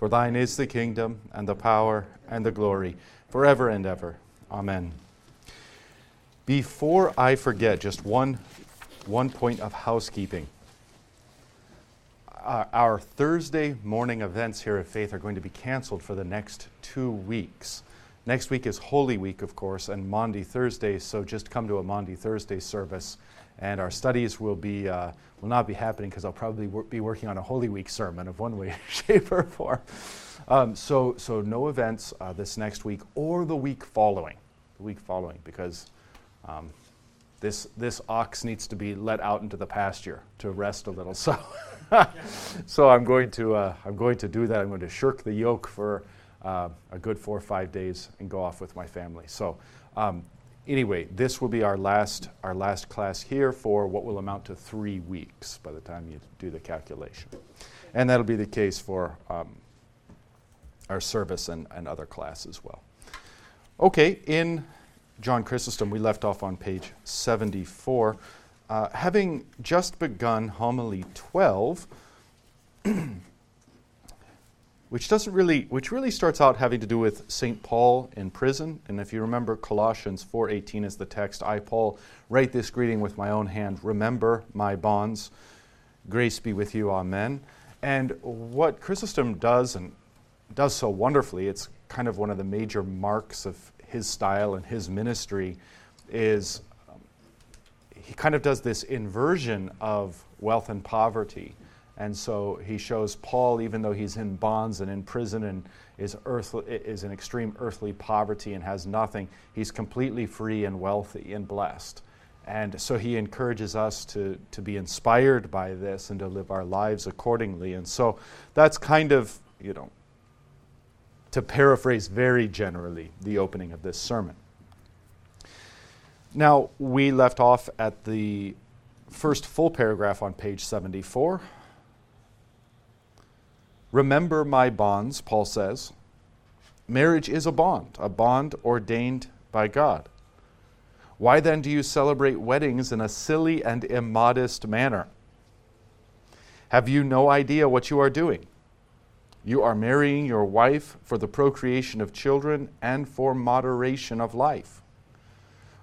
For thine is the kingdom, and the power, and the glory, forever and ever. Amen. Before I forget, just one, one point of housekeeping. Our, our Thursday morning events here at Faith are going to be canceled for the next two weeks. Next week is Holy Week, of course, and Maundy Thursday, so just come to a Maundy Thursday service. And our studies will, be, uh, will not be happening because I'll probably wor- be working on a Holy Week sermon of one way, shape, or form. Um, so, so no events uh, this next week or the week following, the week following, because um, this, this ox needs to be let out into the pasture to rest a little. So, so I'm going to uh, I'm going to do that. I'm going to shirk the yoke for uh, a good four or five days and go off with my family. So, um, anyway, this will be our last our last class here for what will amount to three weeks by the time you do the calculation, and that'll be the case for um, our service and, and other class as well. Okay, in John Chrysostom, we left off on page 74. Uh, having just begun homily 12, which doesn't really, which really starts out having to do with St. Paul in prison. And if you remember, Colossians 4:18 is the text. I, Paul, write this greeting with my own hand. Remember my bonds. Grace be with you. Amen. And what Chrysostom does, and does so wonderfully, it's kind of one of the major marks of his style and his ministry, is um, he kind of does this inversion of wealth and poverty. And so he shows Paul, even though he's in bonds and in prison and is, earth, is in extreme earthly poverty and has nothing, he's completely free and wealthy and blessed. And so he encourages us to, to be inspired by this and to live our lives accordingly. And so that's kind of, you know, to paraphrase very generally the opening of this sermon. Now, we left off at the first full paragraph on page 74. Remember my bonds, Paul says. Marriage is a bond, a bond ordained by God. Why then do you celebrate weddings in a silly and immodest manner? Have you no idea what you are doing? You are marrying your wife for the procreation of children and for moderation of life.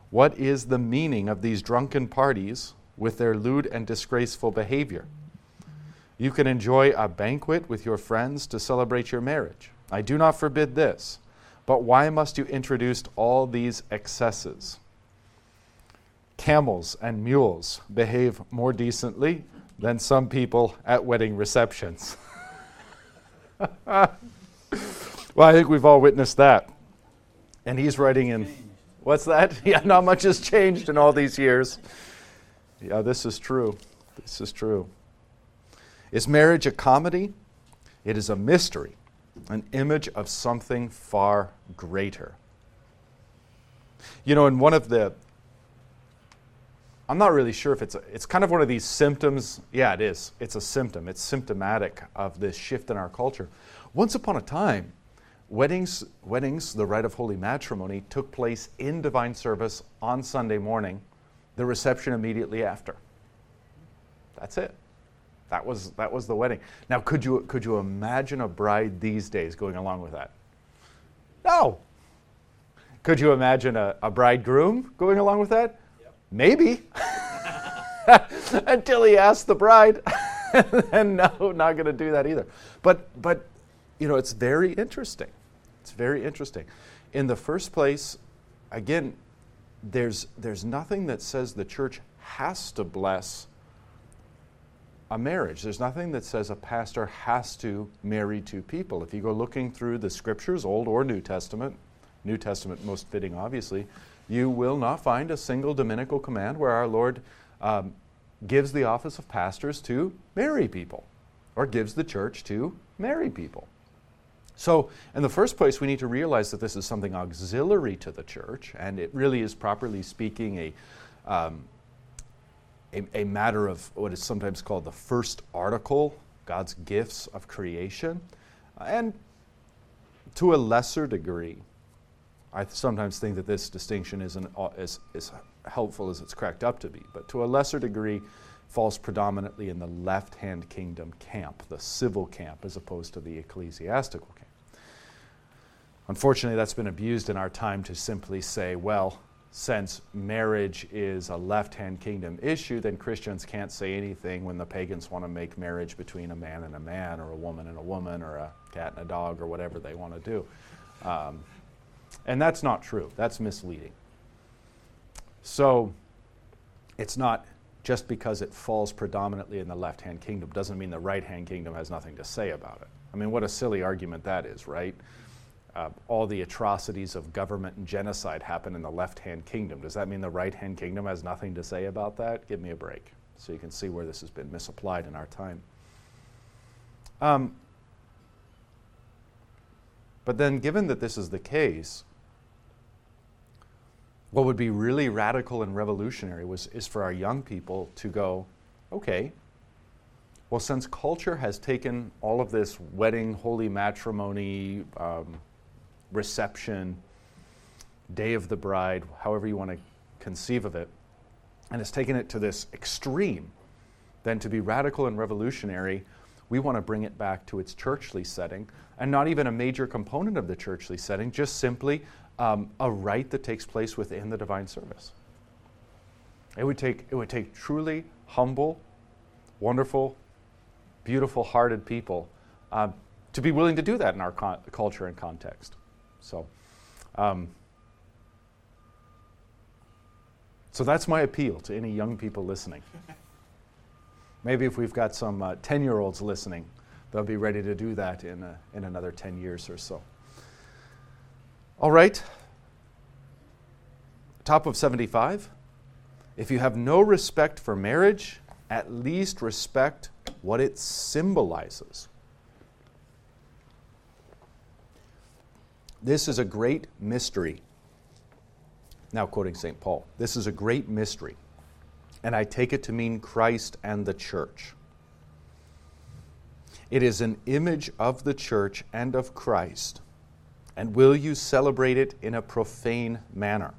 What is the meaning of these drunken parties with their lewd and disgraceful behavior? You can enjoy a banquet with your friends to celebrate your marriage. I do not forbid this, but why must you introduce all these excesses? Camels and mules behave more decently than some people at wedding receptions. well, I think we've all witnessed that. And he's writing in, what's that? Yeah, not much has changed in all these years. Yeah, this is true. This is true. Is marriage a comedy? It is a mystery, an image of something far greater. You know, in one of the, I'm not really sure if it's, a, it's kind of one of these symptoms. Yeah, it is. It's a symptom. It's symptomatic of this shift in our culture. Once upon a time, weddings, weddings, the rite of holy matrimony, took place in divine service on Sunday morning, the reception immediately after. That's it. That was, that was the wedding. Now, could you, could you imagine a bride these days going along with that? No. Could you imagine a, a bridegroom going along with that? Yep. Maybe. Until he asked the bride. and no, not going to do that either. But, but, you know, it's very interesting. It's very interesting. In the first place, again, there's, there's nothing that says the church has to bless a marriage. There's nothing that says a pastor has to marry two people. If you go looking through the scriptures, Old or New Testament, New Testament most fitting, obviously, you will not find a single dominical command where our Lord um, gives the office of pastors to marry people or gives the church to marry people. So, in the first place, we need to realize that this is something auxiliary to the church, and it really is, properly speaking, a, um, a, a, matter of what is sometimes called the first article, God's gifts of creation. And to a lesser degree, I sometimes think that this distinction isn't as, as helpful as it's cracked up to be, but to a lesser degree, falls predominantly in the left hand kingdom camp, the civil camp, as opposed to the ecclesiastical camp. Unfortunately, that's been abused in our time to simply say, well, since marriage is a left hand kingdom issue, then Christians can't say anything when the pagans want to make marriage between a man and a man, or a woman and a woman, or a cat and a dog, or whatever they want to do. Um, and that's not true, that's misleading. So it's not just because it falls predominantly in the left hand kingdom, doesn't mean the right hand kingdom has nothing to say about it. I mean, what a silly argument that is, right? Uh, all the atrocities of government and genocide happen in the left hand kingdom. Does that mean the right hand kingdom has nothing to say about that? Give me a break. So you can see where this has been misapplied in our time. Um, but then, given that this is the case, what would be really radical and revolutionary was, is for our young people to go, okay, well, since culture has taken all of this wedding, holy matrimony, um, reception, day of the bride, however you want to conceive of it, and has taken it to this extreme, then to be radical and revolutionary, we want to bring it back to its churchly setting, and not even a major component of the churchly setting, just simply um, a rite that takes place within the divine service. It would take, it would take truly humble, wonderful, beautiful hearted people uh, to be willing to do that in our culture and context. So, um, so that's my appeal to any young people listening. Maybe if we've got some 10 uh, year olds listening, they'll be ready to do that in, a, in another 10 years or so. All right. Top of 75. If you have no respect for marriage, at least respect what it symbolizes. This is a great mystery. Now, quoting St. Paul, this is a great mystery, and I take it to mean Christ and the church. It is an image of the church and of Christ. And will you celebrate it in a profane manner?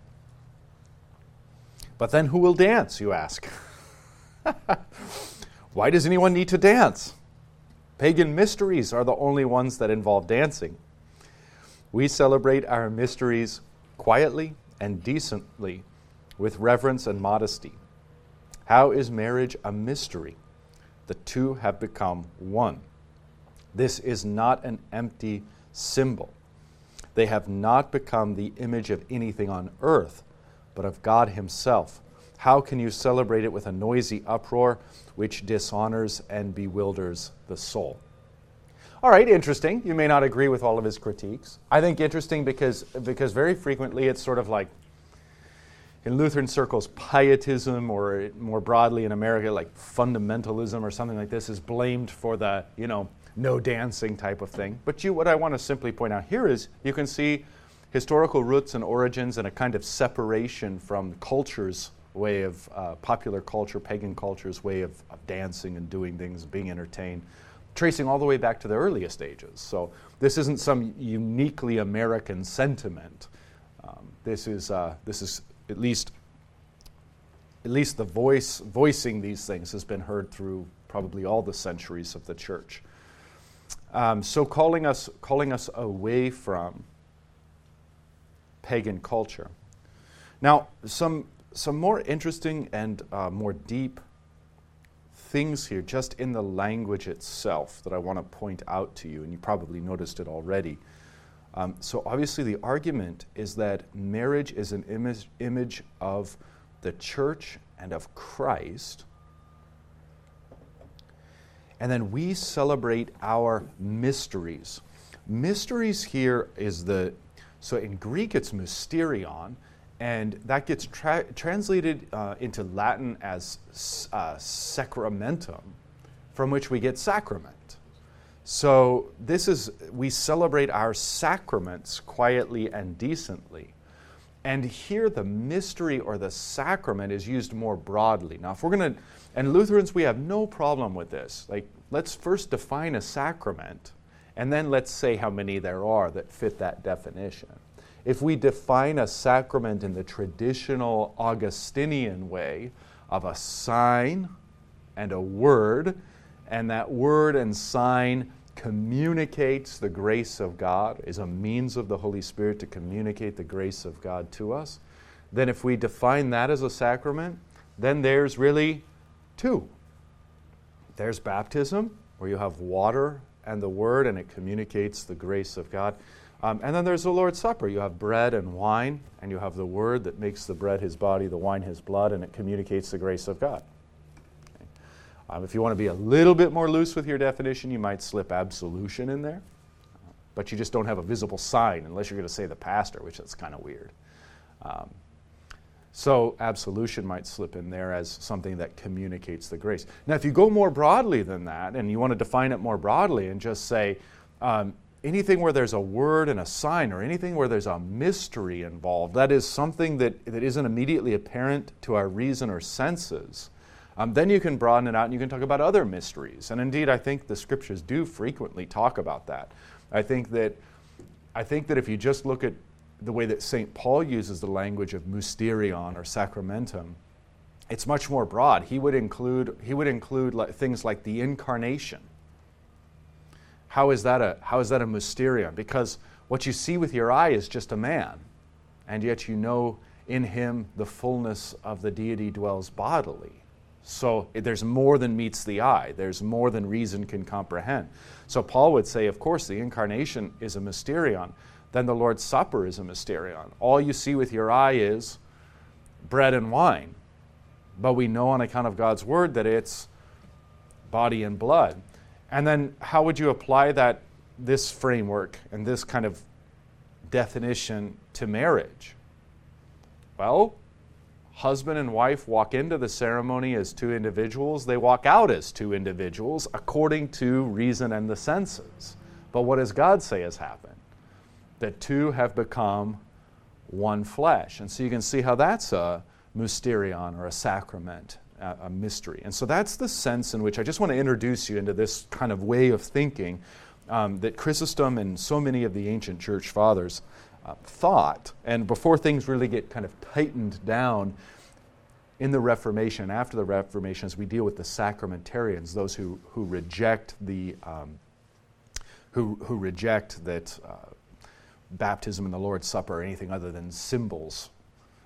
But then who will dance, you ask? Why does anyone need to dance? Pagan mysteries are the only ones that involve dancing. We celebrate our mysteries quietly and decently with reverence and modesty. How is marriage a mystery? The two have become one. This is not an empty symbol. They have not become the image of anything on earth, but of God Himself. How can you celebrate it with a noisy uproar which dishonors and bewilders the soul? All right, interesting. You may not agree with all of his critiques. I think interesting because, because very frequently it's sort of like in Lutheran circles, pietism, or more broadly in America, like fundamentalism or something like this, is blamed for the, you know, no dancing type of thing. But you, what I want to simply point out here is you can see historical roots and origins and a kind of separation from culture's way of uh, popular culture, pagan culture's way of, of dancing and doing things, being entertained tracing all the way back to the earliest ages. So this isn't some uniquely American sentiment. Um, this is uh, this is at least at least the voice voicing these things has been heard through probably all the centuries of the church. Um, so calling us calling us away from pagan culture. Now, some some more interesting and uh, more deep things here just in the language itself that I want to point out to you, and you probably noticed it already. Um, so, obviously, the argument is that marriage is an image, image of the church and of Christ. And then we celebrate our mysteries. Mysteries here is the, so in Greek it's mysterion, and that gets tra- translated uh, into Latin as uh, sacramentum, from which we get sacrament. So this is we celebrate our sacraments quietly and decently. And here the mystery or the sacrament is used more broadly. Now if we're going to and Lutherans we have no problem with this. Like let's first define a sacrament and then let's say how many there are that fit that definition. If we define a sacrament in the traditional Augustinian way of a sign and a word, and that word and sign communicates the grace of God, is a means of the Holy Spirit to communicate the grace of God to us, then if we define that as a sacrament, then there's really two. There's baptism, where you have water and the Word, and it communicates the grace of God. Um, and then there's the Lord's Supper. You have bread and wine, and you have the Word that makes the bread his body, the wine his blood, and it communicates the grace of God. Um, if you want to be a little bit more loose with your definition, you might slip absolution in there, but you just don't have a visible sign unless you're going to say the pastor, which is kind of weird. Um, so absolution might slip in there as something that communicates the grace. Now, if you go more broadly than that, and you want to define it more broadly and just say um, anything where there's a word and a sign, or anything where there's a mystery involved, that is something that, that isn't immediately apparent to our reason or senses um, then you can broaden it out and you can talk about other mysteries. And indeed, I think the scriptures do frequently talk about that. I think that, I think that if you just look at the way that St. Paul uses the language of mysterion or sacramentum, it's much more broad. He would include, he would include like, things like the incarnation. How is, that a, how is that a mysterion? Because what you see with your eye is just a man, and yet you know in him the fullness of the deity dwells bodily. So there's more than meets the eye, there's more than reason can comprehend. So Paul would say, of course, the incarnation is a mysterion. Then the Lord's Supper is a mysterion. All you see with your eye is bread and wine. But we know on account of God's word that it's body and blood. And then how would you apply that this framework and this kind of definition to marriage? Well, husband and wife walk into the ceremony as two individuals, they walk out as two individuals according to reason and the senses. But what does God say has happened? That two have become one flesh. And so you can see how that's a mysterion or a sacrament, a, a mystery. And so that's the sense in which I just want to introduce you into this kind of way of thinking um, that Chrysostom and so many of the ancient church fathers uh, thought, and before things really get kind of tightened down in the Reformation, after the Reformation, as we deal with the sacramentarians, those who, who reject the um, who, who reject that uh, baptism and the Lord's Supper are anything other than symbols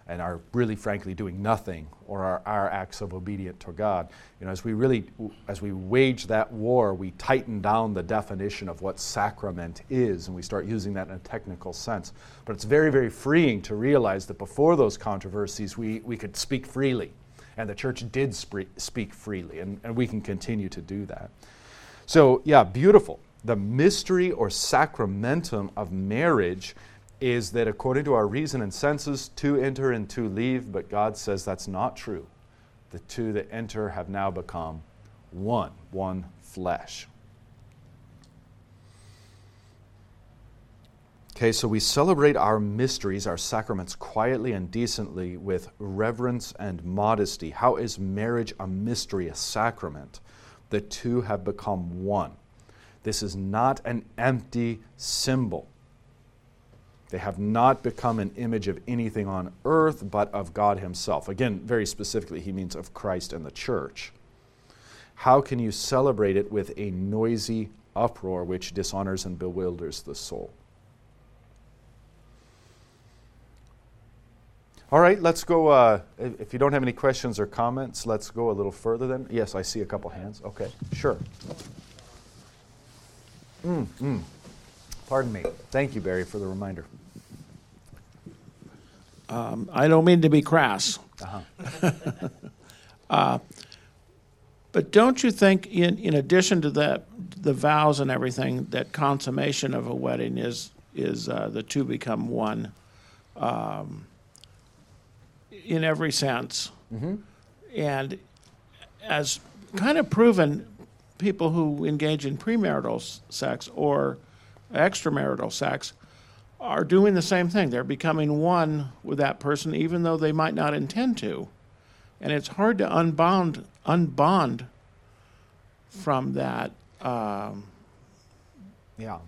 and are really frankly doing nothing or are acts of obedience to God. You know, as we really as we wage that war, we tighten down the definition of what sacrament is and we start using that in a technical sense. But it's very, very freeing to realize that before those controversies we, we could speak freely. And the church did speak freely, and, and we can continue to do that. So, yeah, beautiful. The mystery or sacramentum of marriage is that according to our reason and senses, two enter and two leave, but God says that's not true. The two that enter have now become one, one flesh. Okay, so we celebrate our mysteries, our sacraments, quietly and decently with reverence and modesty. How is marriage a mystery, a sacrament? The two have become one. This is not an empty symbol. They have not become an image of anything on earth, but of God Himself. Again, very specifically, he means of Christ and the church. How can you celebrate it with a noisy uproar which dishonors and bewilders the soul? All right, let's go. Uh, if you don't have any questions or comments, let's go a little further then. Yes, I see a couple hands. Okay, sure. Mm, mm. Pardon me. Thank you, Barry, for the reminder. Um, I don't mean to be crass. Uh-huh. uh, but don't you think, in, in addition to that, the vows and everything, that consummation of a wedding is is uh, the two become one, um, in every sense, mm-hmm. and as kind of proven people who engage in premarital s- sex or extramarital sex are doing the same thing. They're becoming one with that person, even though they might not intend to. And it's hard to unbond, unbond from that, um, Yeah.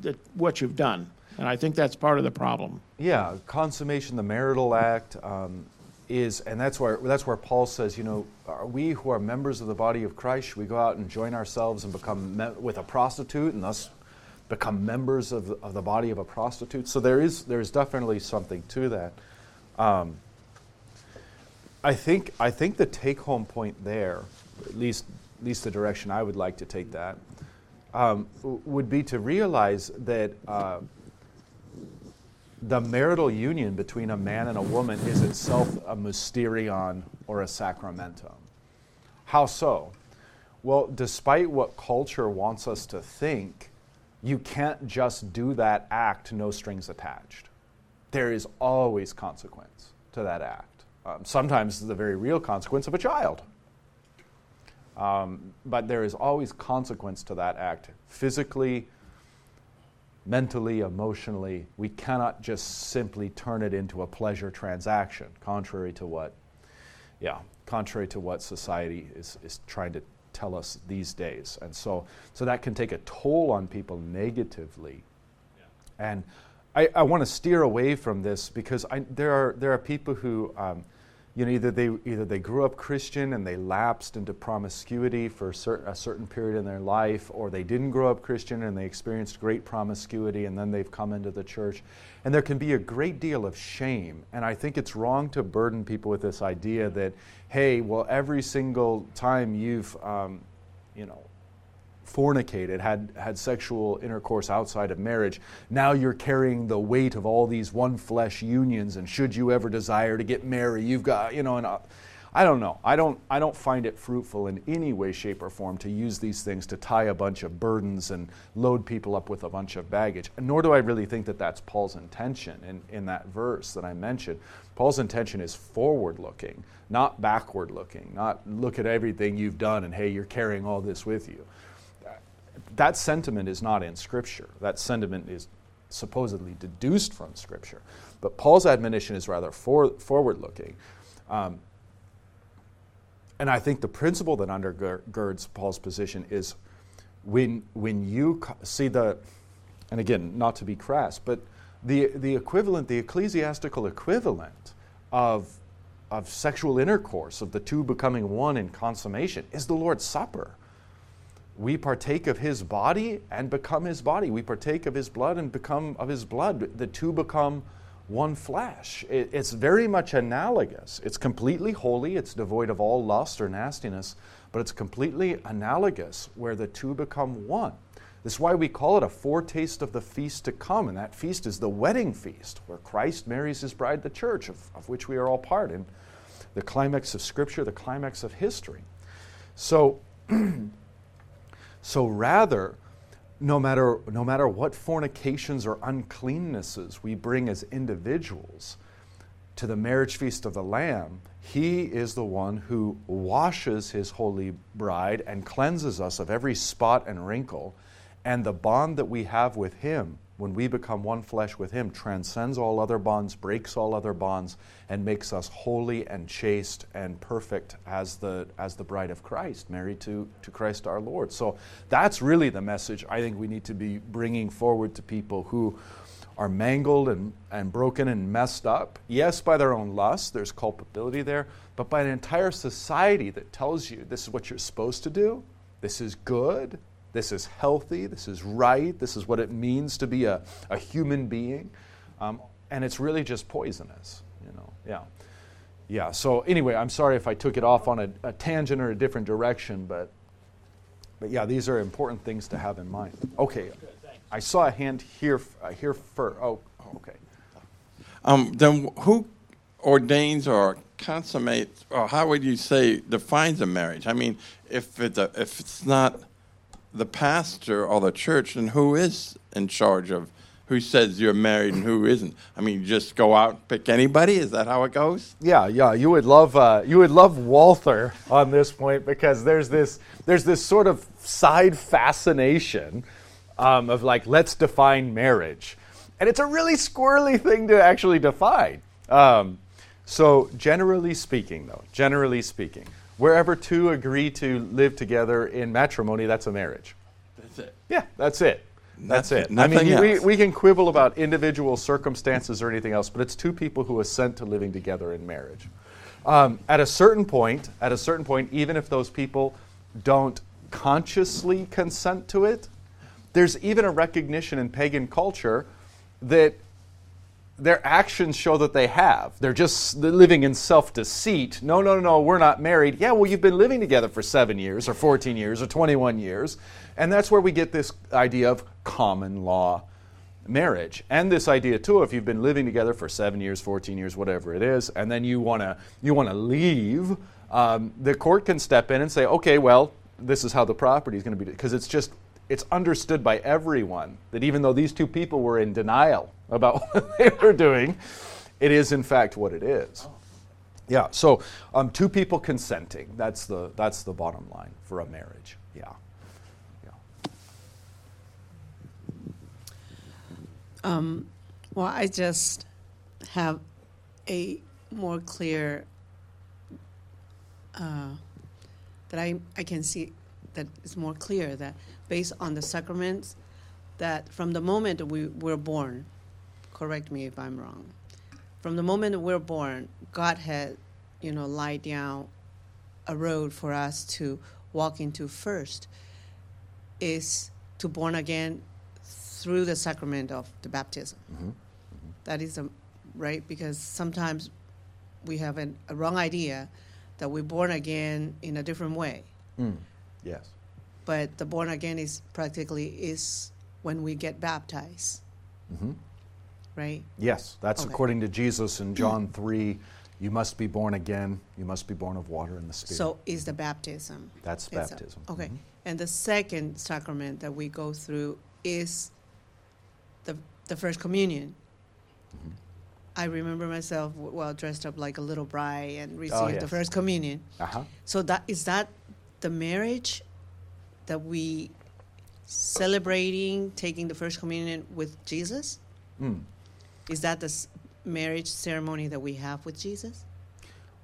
that what you've done. And I think that's part of the problem. Yeah, consummation, the marital act um, is, and that's where that's where Paul says, you know, are we who are members of the body of Christ, should we go out and join ourselves and become me- with a prostitute, and thus become members of the, of the body of a prostitute? So there is there is definitely something to that. Um, I think I think the take home point there, at least at least the direction I would like to take that, um, w- would be to realize that. Uh, the marital union between a man and a woman is itself a mysterion or a sacramentum. How so? Well, despite what culture wants us to think, you can't just do that act no strings attached. There is always consequence to that act. Um, sometimes the very real consequence of a child. Um, but there is always consequence to that act, physically, mentally, emotionally, we cannot just simply turn it into a pleasure transaction, contrary to what, yeah, contrary to what society is, is trying to tell us these days. And so, so that can take a toll on people negatively. And I, I want to steer away from this because I, there, are, there are people who, um, you know, either they, either they grew up Christian and they lapsed into promiscuity for a certain, a certain period in their life, or they didn't grow up Christian and they experienced great promiscuity and then they've come into the church. And there can be a great deal of shame. And I think it's wrong to burden people with this idea that, hey, well, every single time you've, um, you know, fornicated, had, had sexual intercourse outside of marriage, now you're carrying the weight of all these one flesh unions. And should you ever desire to get married, you've got, you know, and uh, I don't know. I don't, I don't find it fruitful in any way, shape, or form to use these things to tie a bunch of burdens and load people up with a bunch of baggage. Nor do I really think that that's Paul's intention in, in that verse that I mentioned. Paul's intention is forward looking, not backward looking, not look at everything you've done and hey, you're carrying all this with you that sentiment is not in Scripture. That sentiment is supposedly deduced from Scripture. But Paul's admonition is rather for, forward looking. Um, and I think the principle that undergirds Paul's position is when, when you see the, and again, not to be crass, but the, the equivalent, the ecclesiastical equivalent of, of sexual intercourse, of the two becoming one in consummation, is the Lord's Supper we partake of his body and become his body. We partake of his blood and become of his blood. The two become one flesh. It, it's very much analogous. It's completely holy, it's devoid of all lust or nastiness, but it's completely analogous where the two become one. This is why we call it a foretaste of the feast to come, and that feast is the wedding feast, where Christ marries his bride, the church, of, of which we are all part in. The climax of Scripture, the climax of history. So, So rather, no matter, no matter what fornications or uncleannesses we bring as individuals to the marriage feast of the Lamb, He is the one who washes His holy bride and cleanses us of every spot and wrinkle. And the bond that we have with Him when we become one flesh with Him, transcends all other bonds, breaks all other bonds, and makes us holy and chaste and perfect as the, as the bride of Christ, married to, to Christ our Lord. So that's really the message I think we need to be bringing forward to people who are mangled and, and broken and messed up. Yes, by their own lust, there's culpability there, but by an entire society that tells you this is what you're supposed to do, this is good, this is healthy. This is right. This is what it means to be a, a human being. Um, and it's really just poisonous, you know. Yeah. Yeah. So anyway, I'm sorry if I took it off on a, a tangent or a different direction, but but yeah, these are important things to have in mind. Okay. I saw a hand here uh, here for oh okay. Um, then who ordains or consummates, or how would you say defines a marriage? I mean, if it's a, if it's not the pastor or the church, and who is in charge of who says you're married and who isn't? I mean, you just go out and pick anybody. Is that how it goes? Yeah, yeah. You would love uh, you would love Walther on this point because there's this there's this sort of side fascination um, of like let's define marriage, and it's a really squirrely thing to actually define. Um, so generally speaking, though, generally speaking, wherever two agree to live together in matrimony, that's a marriage. That's it. Yeah, that's it. That's it. nothing I mean, we, we can quibble about individual circumstances or anything else, but it's two people who assent to living together in marriage. Um, at a certain point, at a certain point, even if those people don't consciously consent to it, there's even a recognition in pagan culture that their actions show that they have. They're just living in self deceit. No, no, no, no, we're not married. Yeah, well, you've been living together for seven years, or 14 years, or 21 years. And that's where we get this idea of common law marriage. And this idea, too, if you've been living together for seven years, 14 years, whatever it is, and then you want to you wanna leave, um, the court can step in and say, okay, well, this is how the property is going to be, because it's just it's understood by everyone that even though these two people were in denial about what they were doing, it is in fact what it is. Yeah. So um, two people consenting. That's the that's the bottom line for a marriage. Yeah. Yeah. Well, I just have a more clear uh, that I, I can see that it's more clear that based on the sacraments that from the moment we were born, correct me if I'm wrong, from the moment we're born, God had, you know, laid down a road for us to walk into first is to born again through the sacrament of the baptism. Mm-hmm. Mm-hmm. That is a, right because sometimes we have an, a wrong idea that we're born again in a different way. Mm. Yes. But the born again is practically is when we get baptized, right? Yes. That's Okay. according to Jesus in John three. You must be born again. You must be born of water and the Spirit. So is the baptism. That's It's a- baptism. okay. Mhm. And the second sacrament that we go through is the, the first communion. Mm-hmm. I remember myself well dressed up like a little bride and received the Oh, yes. first communion. Uh-huh. So that is that the marriage that we celebrating taking the first communion with Jesus? Mm. Is that the marriage ceremony that we have with Jesus?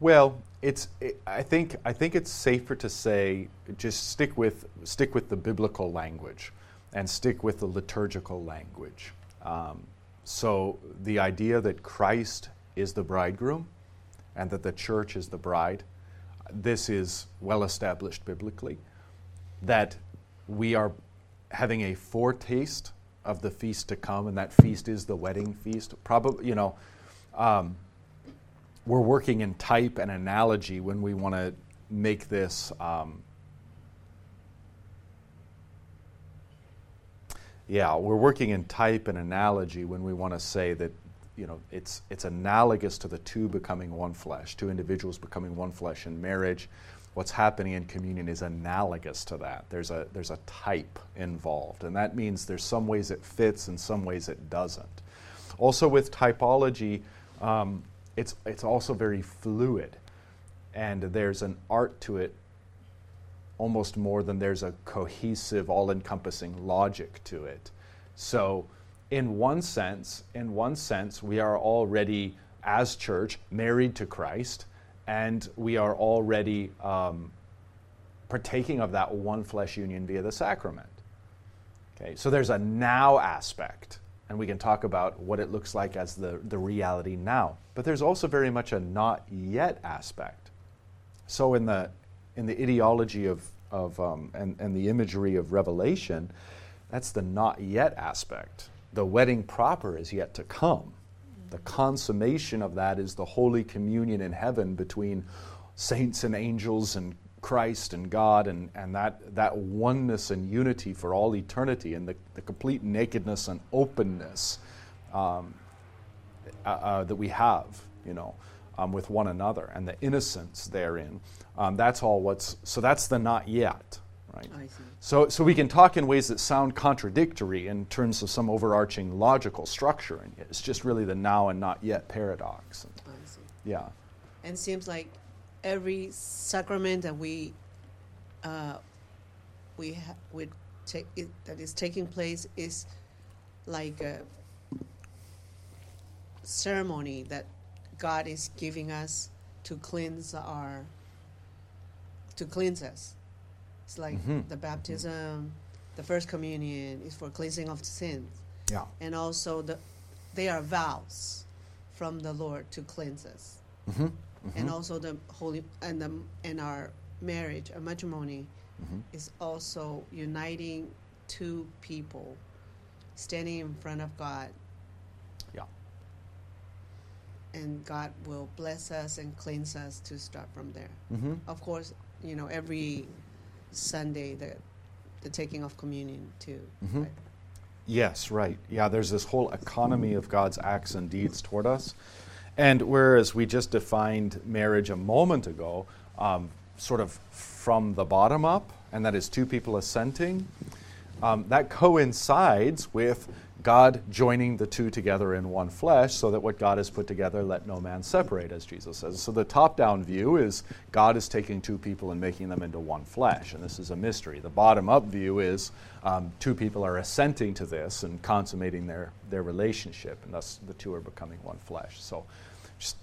Well, it's. It, I think. I think it's safer to say just stick with stick with the biblical language, and stick with the liturgical language. Um, so the idea that Christ is the bridegroom, and that the church is the bride, this is well established biblically. That we are having a foretaste of the feast to come, and that feast is the wedding feast. Probably, you know. Um, we're working in type and analogy when we want to make this um, yeah we're working in type and analogy when we want to say that you know it's it's analogous to the two becoming one flesh two individuals becoming one flesh in marriage what's happening in communion is analogous to that. There's a there's a type involved and that means there's some ways it fits and some ways it doesn't. Also with typology um, it's it's also very fluid and there's an art to it almost more than there's a cohesive all-encompassing logic to it. So in one sense in one sense we are already as church married to christ and we are already um, partaking of that one flesh union via the sacrament. Okay so there's a now aspect and we can talk about what it looks like as the, the reality now. But there's also very much a not yet aspect. So in the in the ideology of, of um, and, and the imagery of revelation that's the not yet aspect. The wedding proper is yet to come the consummation of that is the holy communion in heaven between saints and angels and Christ and God and, and that, that oneness and unity for all eternity and the, the complete nakedness and openness um, uh, uh, that we have, you know, um, with one another and the innocence therein. Um, that's all what's, so that's the not yet, right? I see. So, so we can talk in ways that sound contradictory in terms of some overarching logical structure, and it's just really the now and not yet paradox. And, I see. yeah, And seems like every sacrament that we, uh, we ha- we take it, that is taking place is like a ceremony that God is giving us to cleanse our, to cleanse us. It's like Mhm. the baptism, the first communion is for cleansing of sins, yeah, and also the, they are vows from the Lord to cleanse us. Hmm and also the holy and the and our marriage, our matrimony, Mhm. is also uniting two people standing in front of God, yeah, and God will bless us and cleanse us to start from there. hmm Of course, you know every Sunday the the taking of communion too. Mhm. right? Yes, right. Yeah, there's this whole economy of God's acts and deeds toward us. And whereas we just defined marriage a moment ago, um, sort of from the bottom up, and that is two people assenting, um, that coincides with God joining the two together in one flesh, so that what God has put together, let no man separate, as Jesus says. So the top down view is God is taking two people and making them into one flesh, and this is a mystery. The bottom up view is um, two people are assenting to this and consummating their, their relationship, and thus the two are becoming one flesh. So just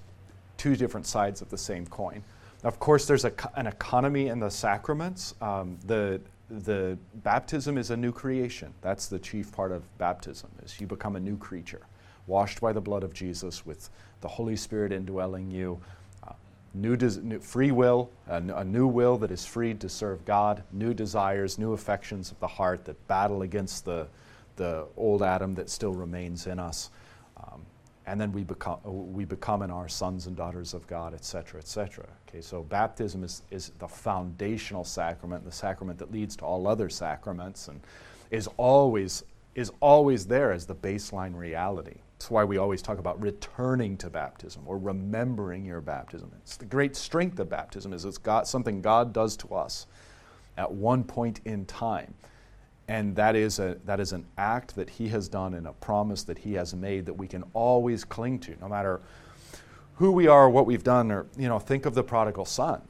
two different sides of the same coin. Of course, there's a, an economy in the sacraments. Um, the, the baptism is a new creation. That's the chief part of baptism, is you become a new creature, washed by the blood of Jesus with the Holy Spirit indwelling you. Uh, new, des- new free will, a, n- a new will that is freed to serve God, new desires, new affections of the heart that battle against the, the old Adam that still remains in us. And then we become, we become and are sons and daughters of God, et cetera, et cetera. Okay, so baptism is, is the foundational sacrament, the sacrament that leads to all other sacraments, and is always, is always there as the baseline reality. That's why we always talk about returning to baptism or remembering your baptism. It's the great strength of baptism is it's God, something God does to us at one point in time. And that is, a, that is an act that He has done and a promise that He has made that we can always cling to, no matter who we are, what we've done, or, you know, think of the prodigal son,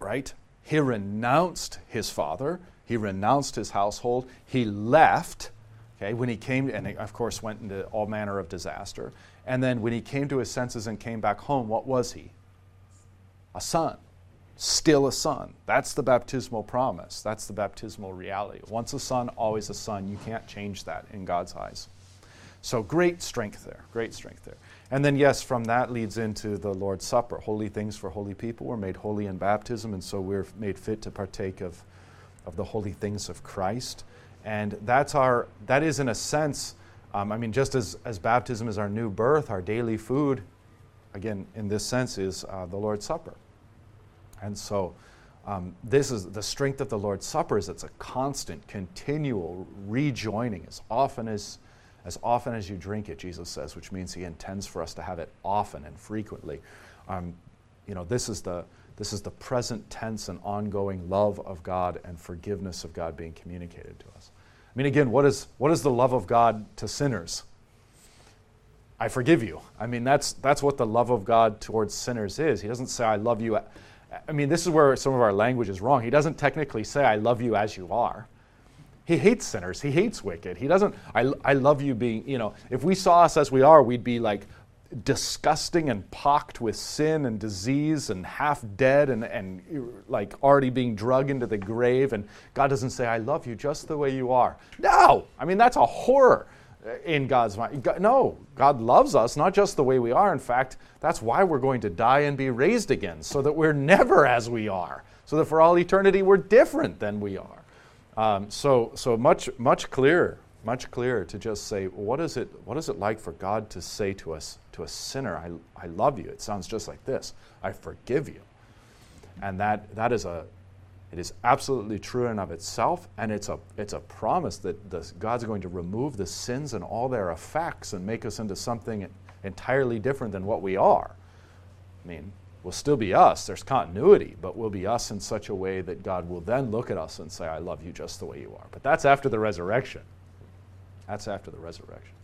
right? He renounced his father, he renounced his household, he left, okay, when he came, and of course went into all manner of disaster. And then when he came to his senses and came back home, what was he? A son still a son. That's the baptismal promise. That's the baptismal reality. Once a son, always a son. You can't change that in God's eyes. So great strength there, great strength there. And then, yes, from that leads into the Lord's Supper. Holy things for holy people. We're made holy in baptism, and so we're made fit to partake of, of the holy things of Christ. And that's our, that is in a sense, um, I mean, just as, as baptism is our new birth, our daily food, again, in this sense, is uh, the Lord's Supper. And so, um, this is the strength of the Lord's Supper is it's a constant, continual rejoining as often as as often as you drink it, Jesus says, which means He intends for us to have it often and frequently. Um, you know, this is the this is the present tense and ongoing love of God and forgiveness of God being communicated to us. I mean, again, what is what is the love of God to sinners? I forgive you. I mean, that's that's what the love of God towards sinners is. He doesn't say, "I love you." I mean, this is where some of our language is wrong. He doesn't technically say, I love you as you are. He hates sinners. He hates wicked. He doesn't, I, I love you being, you know, if we saw us as we are, we'd be like disgusting and pocked with sin and disease and half dead and, and like already being drug into the grave. And God doesn't say, I love you just the way you are. No! I mean, that's a horror in God's mind. No, God loves us not just the way we are. In fact, that's why we're going to die and be raised again, so that we're never as we are, so that for all eternity we're different than we are. Um, so, so much, much clearer, much clearer to just say, what is it? What is it like for God to say to us, to a sinner, "I, I love you"? It sounds just like this: "I forgive you," and that that is a it is absolutely true in and of itself, and it's a, it's a promise that the, God's going to remove the sins and all their effects and make us into something entirely different than what we are. I mean, We'll still be us. There's continuity, but we'll be us in such a way that God will then look at us and say, I love you just the way you are. But that's after the resurrection. That's after the resurrection.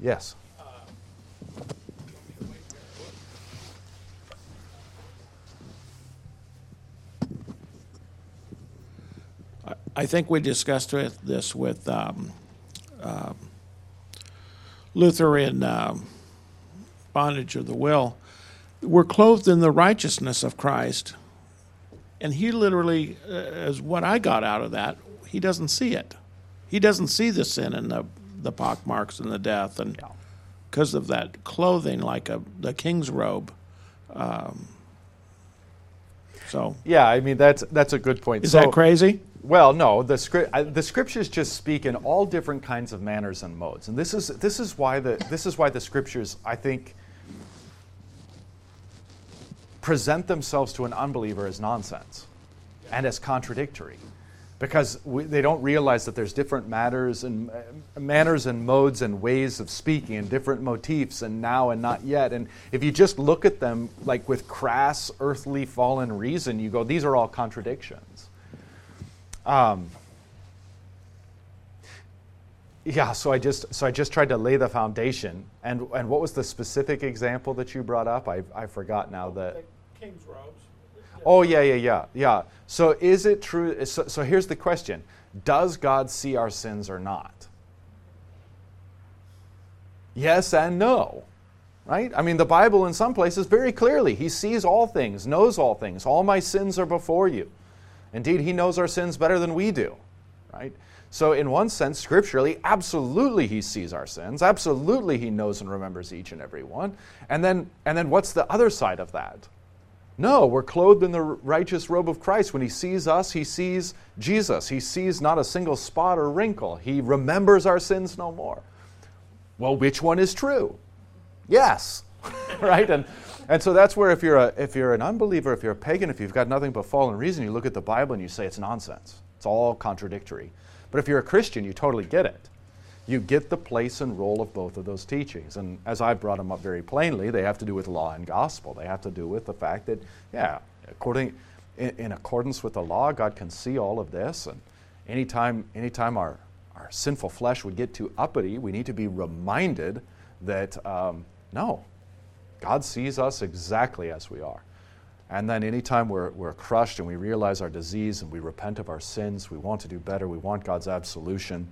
Yes. I think we discussed with, this with um, um, Luther in um, Bondage of the Will. We're clothed in the righteousness of Christ. And he literally, uh, as what I got out of that, he doesn't see it. He doesn't see the sin and the, the pock marks and the death. And because of that clothing, like a, the king's robe. Um, so, Yeah, I mean that's that's a good point. is So- that crazy? Well, no. The script, uh, the scriptures just speak in all different kinds of manners and modes, and this is this is why the this is why the scriptures, I think, present themselves to an unbeliever as nonsense and as contradictory, because we, they don't realize that there's different matters and uh, manners and modes and ways of speaking and different motifs and now and not yet. And if you just look at them like with crass, earthly, fallen reason, you go, these are all contradictions. Um, yeah, so I just so I just tried to lay the foundation. And and what was the specific example that you brought up? I I forgot now that. king's robes. Oh yeah yeah yeah yeah. So is it true? So, so here's the question: Does God see our sins or not? Yes and no. Right? I mean, the Bible in some places very clearly, He sees all things, knows all things. All my sins are before you. Indeed, He knows our sins better than we do. Right? So, in one sense, scripturally, absolutely He sees our sins. Absolutely He knows and remembers each and every one. And then, and then what's the other side of that? No, we're clothed in the righteous robe of Christ. When he sees us, he sees Jesus. He sees not a single spot or wrinkle. He remembers our sins no more. Well, which one is true? Yes. right? And and so that's where if you're a if you're an unbeliever, if you're a pagan, if you've got nothing but fallen reason, you look at the Bible and you say it's nonsense. It's all contradictory. But if you're a Christian, you totally get it. You get the place and role of both of those teachings. And as I brought them up very plainly, they have to do with law and gospel. They have to do with the fact that, yeah, according, in, in accordance with the law, God can see all of this. And anytime, anytime our, our sinful flesh would get too uppity, we need to be reminded that, um, no, God sees us exactly as we are. And then anytime we're, we're crushed and we realize our disease and we repent of our sins, we want to do better, we want God's absolution,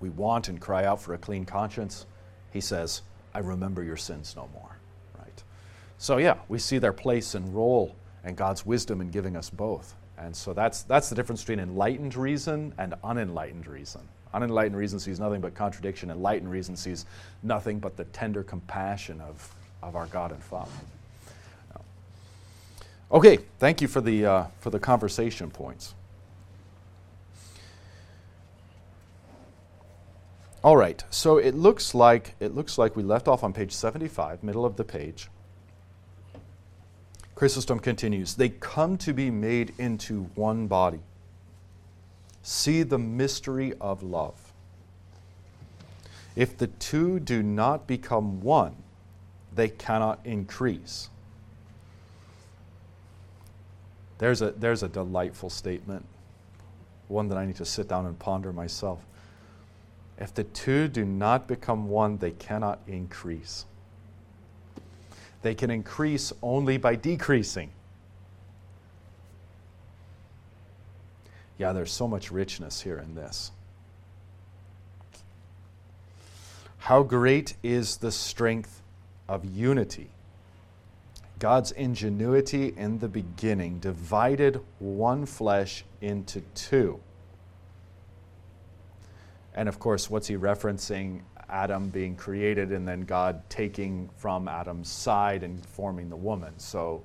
we want and cry out for a clean conscience, he says, I remember your sins no more. Right? So yeah, we see their place and role and God's wisdom in giving us both. And so that's that's the difference between enlightened reason and unenlightened reason. Unenlightened reason sees nothing but contradiction, enlightened reason sees nothing but the tender compassion of, of our God and Father. Okay, thank you for the, uh, for the conversation points. All right, so it looks like it looks like we left off on page 75, middle of the page. Chrysostom continues, they come to be made into one body. See the mystery of love. If the two do not become one, they cannot increase. There's a, there's a delightful statement, one that I need to sit down and ponder myself. If the two do not become one, they cannot increase. They can increase only by decreasing. Yeah, there's so much richness here in this. How great is the strength of unity? God's ingenuity in the beginning divided one flesh into two. And of course, what's he referencing? Adam being created and then God taking from Adam's side and forming the woman. So,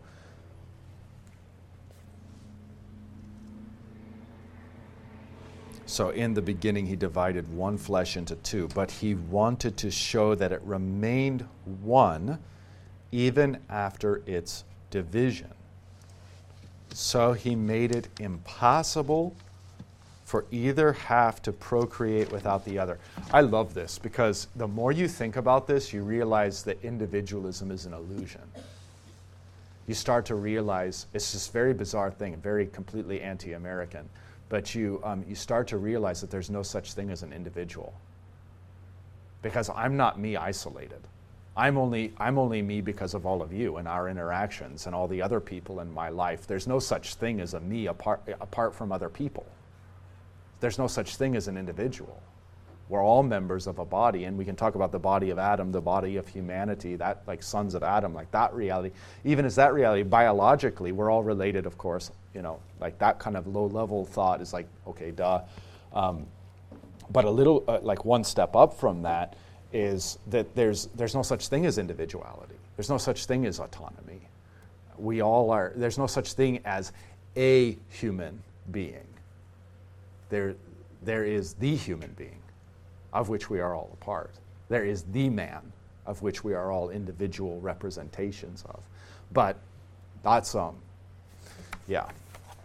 so in the beginning, he divided one flesh into two, but he wanted to show that it remained one even after its division. So he made it impossible for either half to procreate without the other. I love this because the more you think about this, you realize that individualism is an illusion. You start to realize it's this very bizarre thing, very completely anti American, but you, um, you start to realize that there's no such thing as an individual. Because I'm not me isolated. I'm only, I'm only me because of all of you and our interactions and all the other people in my life. There's no such thing as a me apart, apart from other people. There's no such thing as an individual. We're all members of a body, and we can talk about the body of Adam, the body of humanity, that like sons of Adam, like that reality. Even as that reality, biologically, we're all related, of course. You know, like that kind of low-level thought is like, okay, duh. Um, but a little, uh, like one step up from that, is that there's there's no such thing as individuality. There's no such thing as autonomy. We all are. There's no such thing as a human being there, there is the human being of which we are all a part. There is the man of which we are all individual representations of. But that's, um, yeah,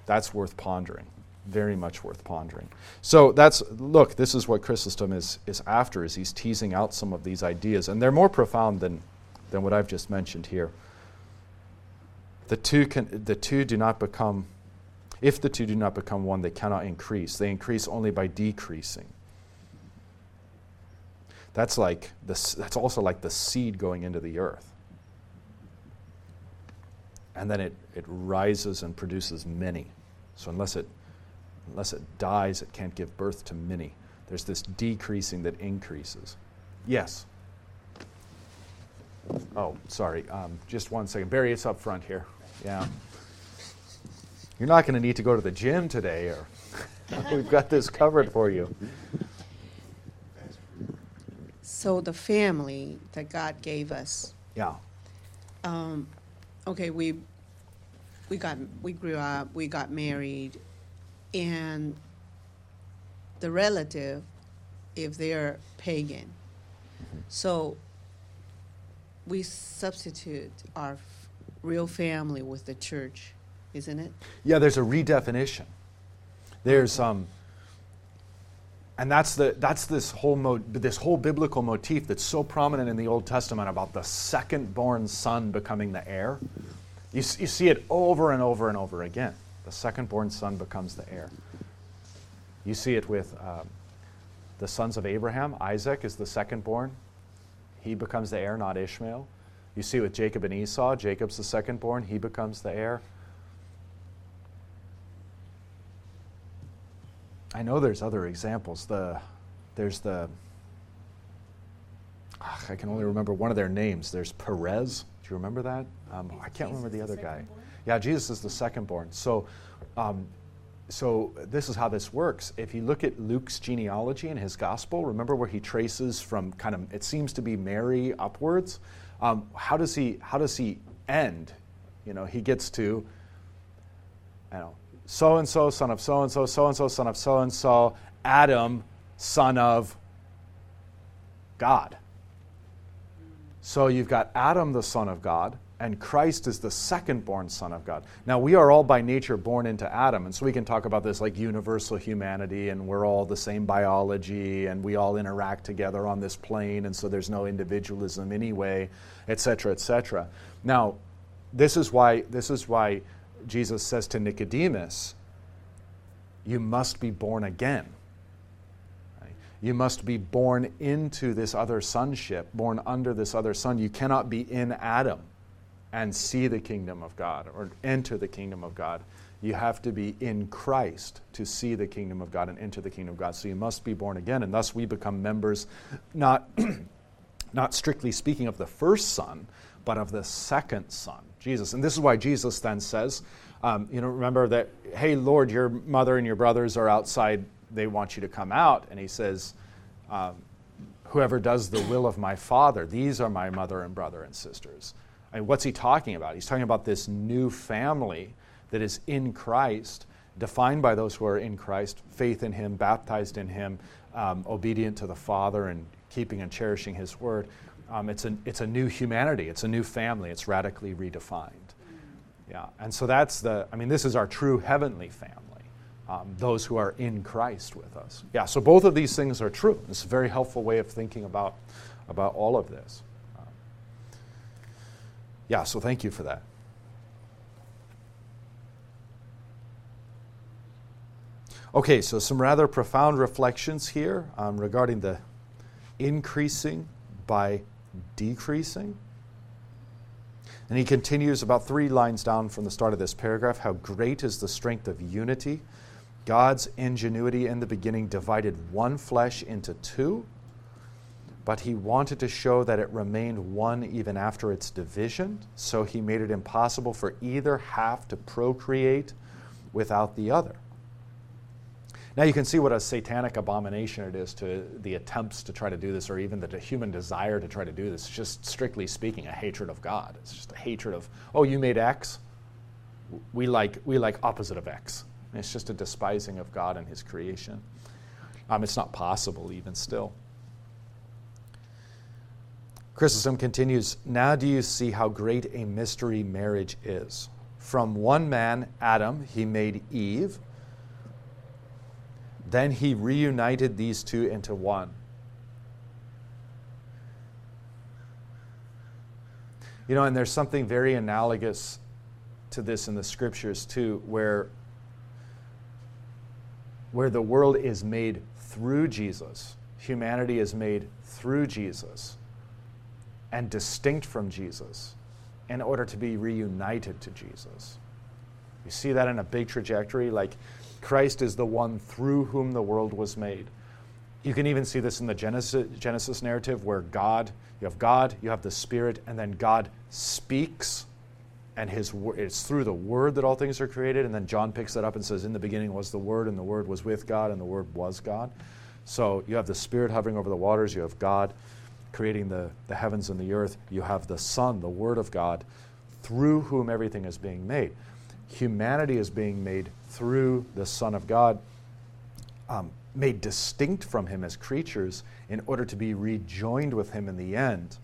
that's worth pondering. Very much worth pondering. So that's, look, this is what Chrysostom is, is after, is he's teasing out some of these ideas. And they're more profound than, than what I've just mentioned here. The two, can, the two do not become if the two do not become one, they cannot increase. They increase only by decreasing. That's like the, that's also like the seed going into the earth. And then it, it rises and produces many. So unless it unless it dies, it can't give birth to many. There's this decreasing that increases. Yes. Oh, sorry. Um, just one second. Barry, it's up front here. Yeah. You're not going to need to go to the gym today, or we've got this covered for you. So the family that God gave us, Yeah. um, okay, we, we got, we grew up, we got married, and the relative, if they're pagan, so we substitute our f- real family with the church, isn't it? Yeah, there's a redefinition. There's um, and that's the that's this whole mo- this whole biblical motif that's so prominent in the Old Testament about the second-born son becoming the heir. You, you see it over and over and over again. The second-born son becomes the heir. You see it with um, the sons of Abraham. Isaac is the second-born. He becomes the heir, not Ishmael. You see it with Jacob and Esau. Jacob's the second-born. He becomes the heir. I know there's other examples. The there's the ah, I can only remember one of their names. There's Perez. Do you remember that? Um, I can't remember the other guy. Yeah, Jesus is the second born. So, um, so this is how this works. If you look at Luke's genealogy in his gospel, remember where he traces from kind of it seems to be Mary upwards. Um, how does he how does he end? You know, he gets to I don't know so and so, son of so and so, so and so, son of so and so, Adam, son of God. So you've got Adam, the son of God, and Christ is the second born son of God. Now, we are all by nature born into Adam, and so we can talk about this like universal humanity, and we're all the same biology, and we all interact together on this plane, and so there's no individualism anyway, et cetera, et cetera. Now, this is why, this is why Jesus says to Nicodemus, You must be born again. You must be born into this other sonship, born under this other son. You cannot be in Adam and see the kingdom of God or enter the kingdom of God. You have to be in Christ to see the kingdom of God and enter the kingdom of God. So you must be born again, and thus we become members, not, not strictly speaking of the first son, but of the second son. Jesus. And this is why Jesus then says, um, you know, remember that, hey, Lord, your mother and your brothers are outside. They want you to come out. And he says, um, whoever does the will of my Father, these are my mother and brother and sisters. I mean, what's he talking about? He's talking about this new family that is in Christ, defined by those who are in Christ, faith in him, baptized in him, um, obedient to the Father, and keeping and cherishing his word. Um, it's, a, it's a new humanity, it's a new family, it's radically redefined. Yeah, and so that's the, I mean, this is our true heavenly family. um, those who are in Christ with us. Yeah, so both of these things are true. It's a very helpful way of thinking about, about all of this. Um, yeah, so thank you for that. Okay, so some rather profound reflections here um, regarding the increasing by decreasing. And he continues about three lines down from the start of this paragraph how great is the strength of unity. God's ingenuity in the beginning divided one flesh into two, but he wanted to show that it remained one even after its division, so he made it impossible for either half to procreate without the other. Now you can see what a satanic abomination it is to the attempts to try to do this, or even the human desire to try to do this. Just strictly speaking, a hatred of God. It's just a hatred of, oh, you made X. We like we like opposite of X. And it's just a despising of God and His creation. Um, it's not possible, even still. Chrysostom continues Now do you see how great a mystery marriage is? From one man, Adam, he made Eve then he reunited these two into one. You know, and there's something very analogous to this in the scriptures too, where, where the world is made through Jesus, humanity is made through Jesus and distinct from Jesus in order to be reunited to Jesus. You see that in a big trajectory, like Christ is the one through whom the world was made. You can even see this in the Genesis, Genesis narrative where God, you have God, you have the Spirit, and then God speaks, and his it's through the Word that all things are created. And then John picks that up and says, In the beginning was the Word, and the Word was with God, and the Word was God. So you have the Spirit hovering over the waters, you have God creating the, the heavens and the earth, you have the Son, the Word of God, through whom everything is being made humanity is being made through the Son of God, um, made distinct from Him as creatures in order to be rejoined with Him in the end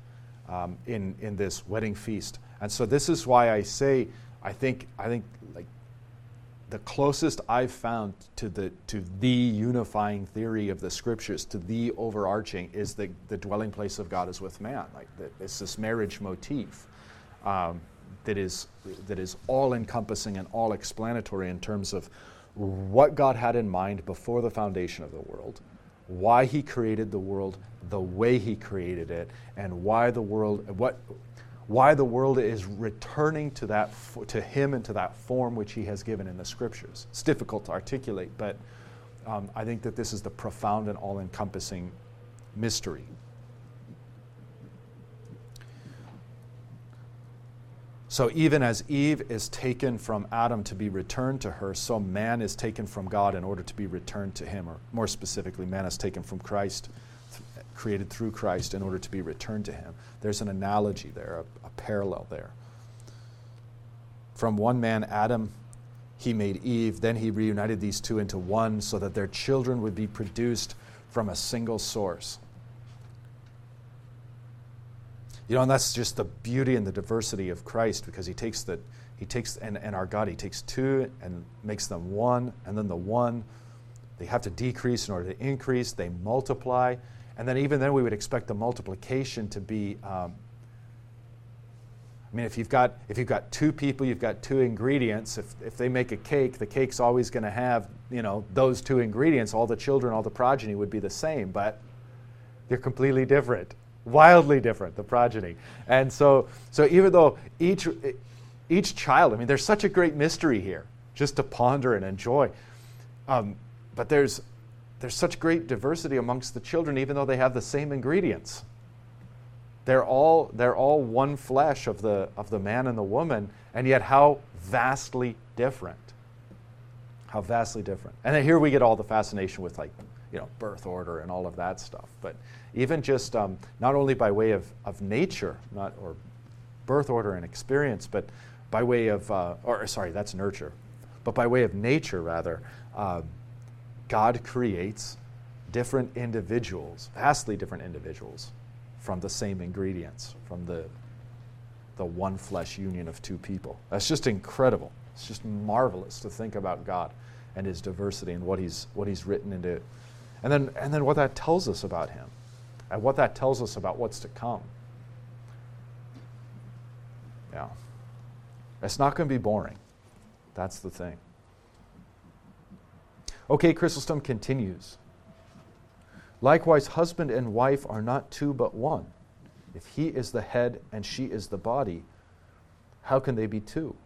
um, in, in this wedding feast. And so this is why I say, I think, I think like the closest I've found to the, to the unifying theory of the scriptures, to the overarching, is that the dwelling place of God is with man. Like the, it's this marriage motif. Um, that is, that is all encompassing and all explanatory in terms of what God had in mind before the foundation of the world, why He created the world the way He created it, and why the world, what, why the world is returning to that to him and to that form which he has given in the scriptures. It's difficult to articulate but um, i think that this is the profound and all-encompassing mystery So, even as Eve is taken from Adam to be returned to her, so man is taken from God in order to be returned to him. Or more specifically, man is taken from Christ, th- created through Christ, in order to be returned to him. There's an analogy there, a, a parallel there. From one man, Adam, he made Eve. Then he reunited these two into one so that their children would be produced from a single source. You know, and that's just the beauty and the diversity of Christ because he takes the he takes and, and our God, he takes two and makes them one, and then the one, they have to decrease in order to increase, they multiply. And then even then we would expect the multiplication to be um, I mean, if you've got if you've got two people, you've got two ingredients. If if they make a cake, the cake's always going to have you know those two ingredients. All the children, all the progeny would be the same, but they're completely different wildly different, the progeny. And so, so even though each, each child, I mean, there's such a great mystery here just to ponder and enjoy. Um, but there's, there's such great diversity amongst the children, even though they have the same ingredients. They're all, they're all one flesh of the, of the man and the woman, and yet how vastly different. How vastly different. And then here we get all the fascination with like, you know, birth order and all of that stuff. But even just um, not only by way of, of nature, not or birth order and experience, but by way of, uh, or sorry, that's nurture, but by way of nature rather, uh, God creates different individuals, vastly different individuals, from the same ingredients, from the the one flesh union of two people. That's just incredible. It's just marvelous to think about God and his diversity and what he's, what he's written into. And then, and then what that tells us about him and what that tells us about what's to come. Yeah. It's not going to be boring. That's the thing. Okay, Chrysostom continues. Likewise, husband and wife are not two but one. If he is the head and she is the body, how can they be two?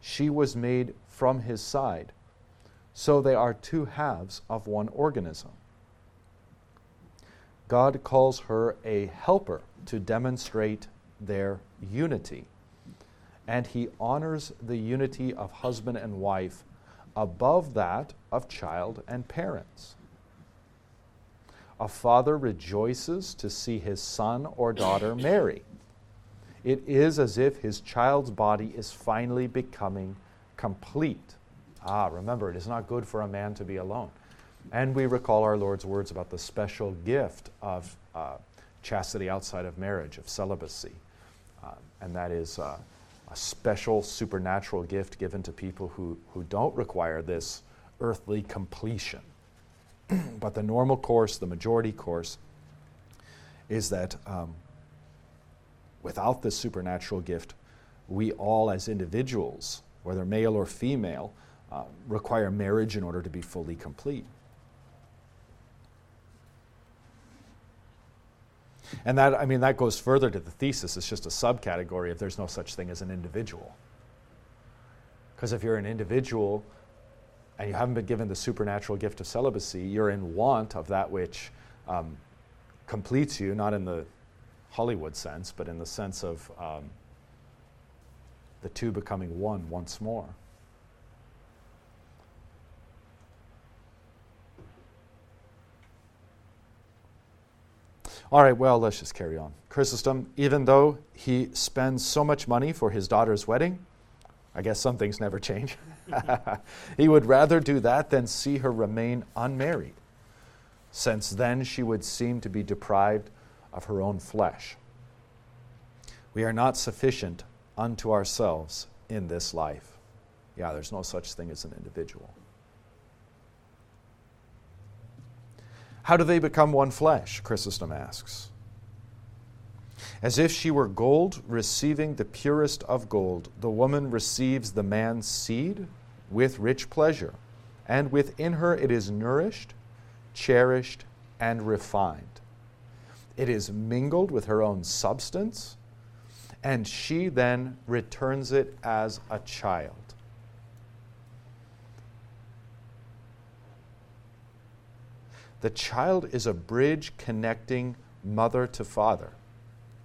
She was made from his side, so they are two halves of one organism. God calls her a helper to demonstrate their unity, and he honors the unity of husband and wife above that of child and parents. A father rejoices to see his son or daughter marry. It is as if his child's body is finally becoming complete. Ah, remember, it is not good for a man to be alone. And we recall our Lord's words about the special gift of uh, chastity outside of marriage, of celibacy. Uh, and that is uh, a special supernatural gift given to people who, who don't require this earthly completion. but the normal course, the majority course, is that um, without this supernatural gift, we all as individuals, whether male or female, uh, require marriage in order to be fully complete. And that, I mean, that goes further to the thesis. It's just a subcategory if there's no such thing as an individual. Because if you're an individual and you haven't been given the supernatural gift of celibacy, you're in want of that which um, completes you, not in the Hollywood sense, but in the sense of um, the two becoming one once more. All right, well, let's just carry on. Chrysostom, even though he spends so much money for his daughter's wedding, I guess some things never change. he would rather do that than see her remain unmarried, since then she would seem to be deprived of her own flesh. We are not sufficient unto ourselves in this life. Yeah, there's no such thing as an individual. How do they become one flesh? Chrysostom asks. As if she were gold receiving the purest of gold, the woman receives the man's seed with rich pleasure, and within her it is nourished, cherished, and refined. It is mingled with her own substance, and she then returns it as a child. The child is a bridge connecting mother to father.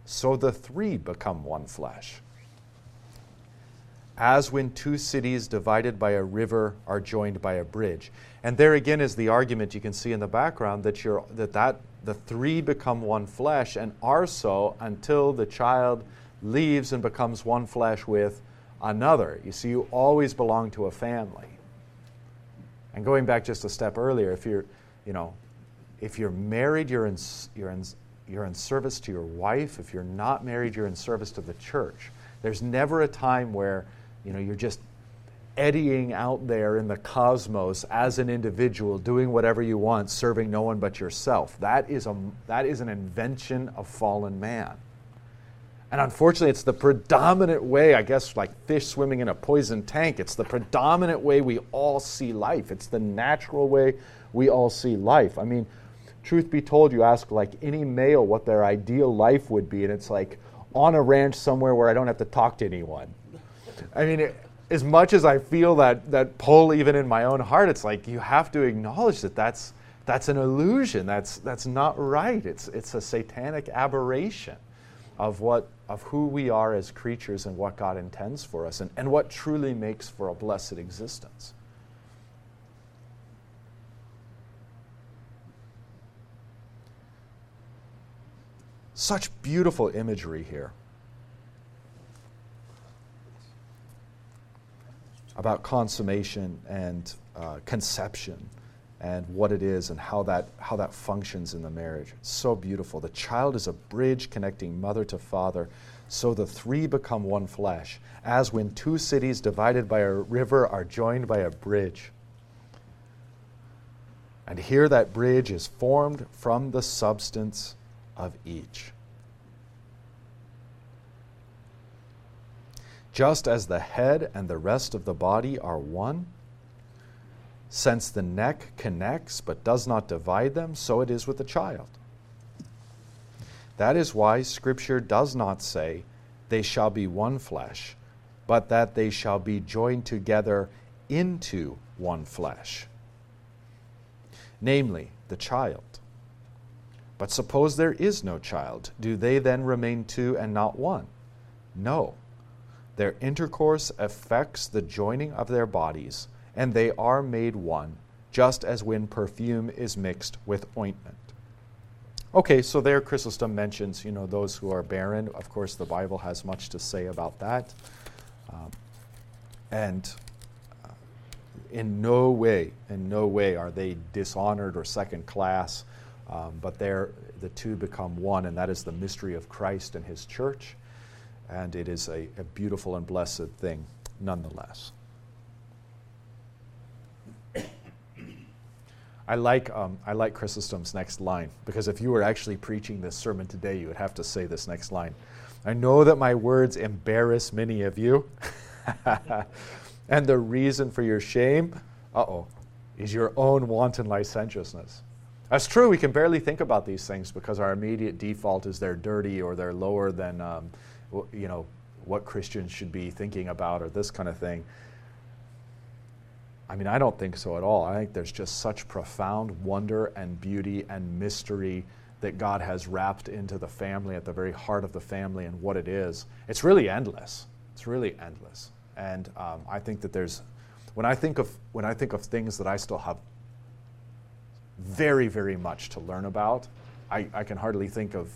So the three become one flesh. As when two cities divided by a river are joined by a bridge. And there again is the argument you can see in the background that, you're, that, that the three become one flesh and are so until the child leaves and becomes one flesh with another. You see, you always belong to a family. And going back just a step earlier, if you're, you know, if you're married, you're in, you're, in, you're in service to your wife. If you're not married, you're in service to the church. There's never a time where you know, you're just eddying out there in the cosmos as an individual, doing whatever you want, serving no one but yourself. That is, a, that is an invention of fallen man. And unfortunately, it's the predominant way, I guess, like fish swimming in a poison tank, it's the predominant way we all see life. It's the natural way we all see life. I mean, truth be told, you ask like any male what their ideal life would be, and it's like on a ranch somewhere where I don't have to talk to anyone. I mean, it, as much as I feel that that pull even in my own heart, it's like you have to acknowledge that that's that's an illusion. That's that's not right. It's it's a satanic aberration of what of who we are as creatures and what God intends for us and, and what truly makes for a blessed existence. Such beautiful imagery here about consummation and uh, conception and what it is and how that, how that functions in the marriage. It's so beautiful. The child is a bridge connecting mother to father, so the three become one flesh, as when two cities divided by a river are joined by a bridge. And here that bridge is formed from the substance of each. Just as the head and the rest of the body are one, since the neck connects but does not divide them, so it is with the child. That is why Scripture does not say, they shall be one flesh, but that they shall be joined together into one flesh namely, the child. But suppose there is no child, do they then remain two and not one? No. Their intercourse affects the joining of their bodies, and they are made one, just as when perfume is mixed with ointment. Okay, so there Chrysostom mentions, you know, those who are barren. Of course, the Bible has much to say about that. Um, and in no way, in no way are they dishonored or second class, um, but they're, the two become one, and that is the mystery of Christ and His church. And it is a, a beautiful and blessed thing nonetheless. I like, um, I like Chrysostom's next line because if you were actually preaching this sermon today, you would have to say this next line. I know that my words embarrass many of you. And the reason for your shame, uh oh, is your own wanton licentiousness. That's true. We can barely think about these things because our immediate default is they're dirty or they're lower than, um, you know, what Christians should be thinking about or this kind of thing. I mean, I don't think so at all. I think there's just such profound wonder and beauty and mystery that God has wrapped into the family at the very heart of the family and what it is. It's really endless. It's really endless. And um, I think that there's, when I think of when I think of things that I still have very very much to learn about, I, I can hardly think of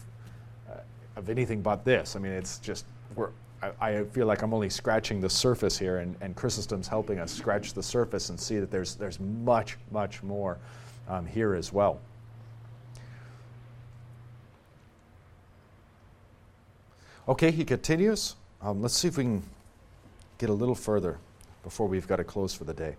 uh, of anything but this. I mean, it's just we're. I, I feel like I'm only scratching the surface here, and, and Chrysostom's helping us scratch the surface and see that there's there's much much more um, here as well. Okay, he continues. Um, let's see if we can get a little further before we've got to close for the day.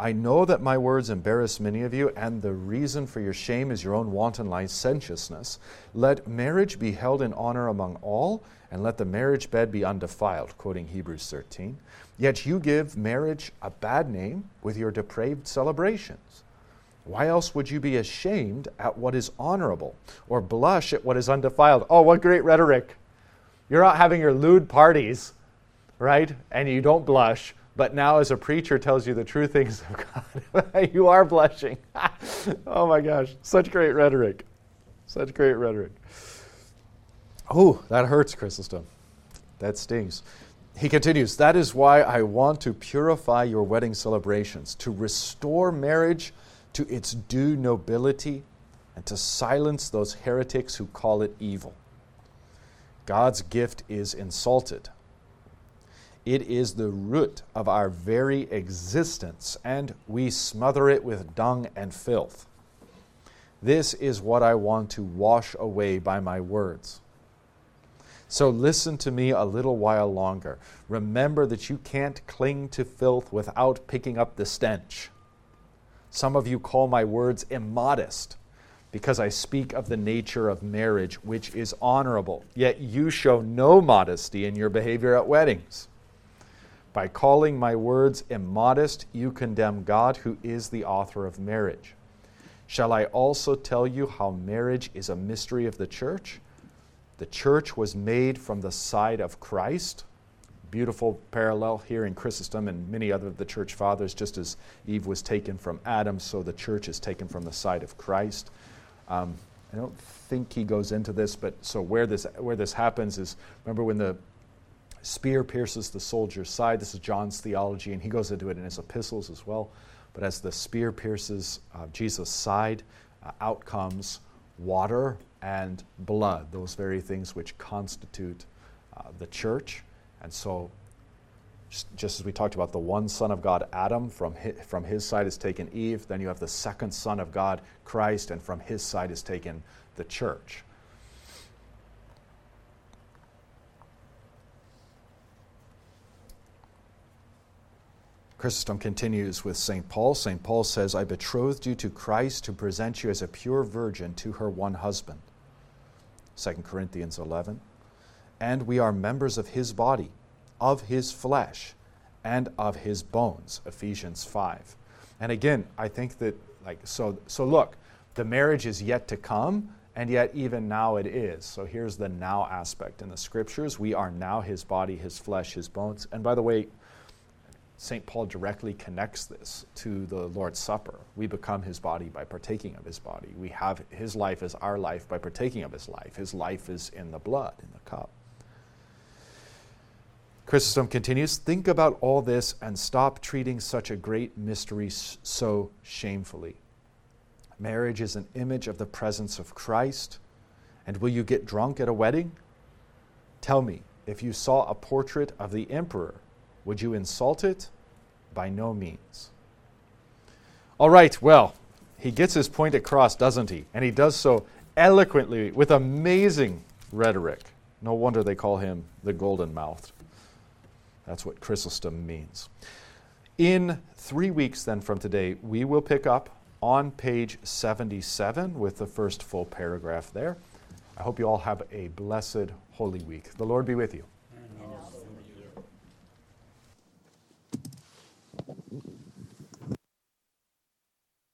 I know that my words embarrass many of you, and the reason for your shame is your own wanton licentiousness. Let marriage be held in honor among all, and let the marriage bed be undefiled, quoting Hebrews 13. Yet you give marriage a bad name with your depraved celebrations. Why else would you be ashamed at what is honorable, or blush at what is undefiled? Oh, what great rhetoric! You're out having your lewd parties right? And you don't blush. But now, as a preacher tells you the true things of God, you are blushing. oh my gosh, such great rhetoric. Such great rhetoric. Oh, that hurts, Chrysostom. That stings. He continues, That is why I want to purify your wedding celebrations, to restore marriage to its due nobility, and to silence those heretics who call it evil. God's gift is insulted it is the root of our very existence, and we smother it with dung and filth. This is what I want to wash away by my words. So listen to me a little while longer. Remember that you can't cling to filth without picking up the stench. Some of you call my words immodest because I speak of the nature of marriage, which is honorable. Yet you show no modesty in your behavior at weddings. By calling my words immodest, you condemn God, who is the author of marriage. Shall I also tell you how marriage is a mystery of the church? The church was made from the side of Christ. Beautiful parallel here in Chrysostom and many other of the church fathers. Just as Eve was taken from Adam, so the church is taken from the side of Christ. Um, I don't think he goes into this, but so where this where this happens is remember when the spear pierces the soldier's side. This is John's theology, and he goes into it in his epistles as well. But as the spear pierces uh, Jesus' side, uh, out comes water and blood, those very things which constitute uh, the church. And so, just as we talked about the one Son of God, Adam, from his, from his side is taken Eve. Then you have the second Son of God, Christ, and from his side is taken the church. Chrysostom continues with St. Paul. St. Paul says, I betrothed you to Christ to present you as a pure virgin to her one husband. 2 Corinthians 11. And we are members of his body, of his flesh, and of his bones. Ephesians 5. And again, I think that, like, so, so look, the marriage is yet to come, and yet even now it is. So here's the now aspect in the scriptures. We are now his body, his flesh, his bones. And by the way, St. Paul directly connects this to the Lord's Supper. We become his body by partaking of his body. We have his life as our life by partaking of his life. His life is in the blood, in the cup. Chrysostom continues Think about all this and stop treating such a great mystery so shamefully. Marriage is an image of the presence of Christ. And will you get drunk at a wedding? Tell me, if you saw a portrait of the emperor, would you insult it? By no means. All right, well, he gets his point across, doesn't he? And he does so eloquently with amazing rhetoric. No wonder they call him the golden mouthed. That's what Chrysostom means. In three weeks, then, from today, we will pick up on page 77 with the first full paragraph there. I hope you all have a blessed Holy Week. The Lord be with you.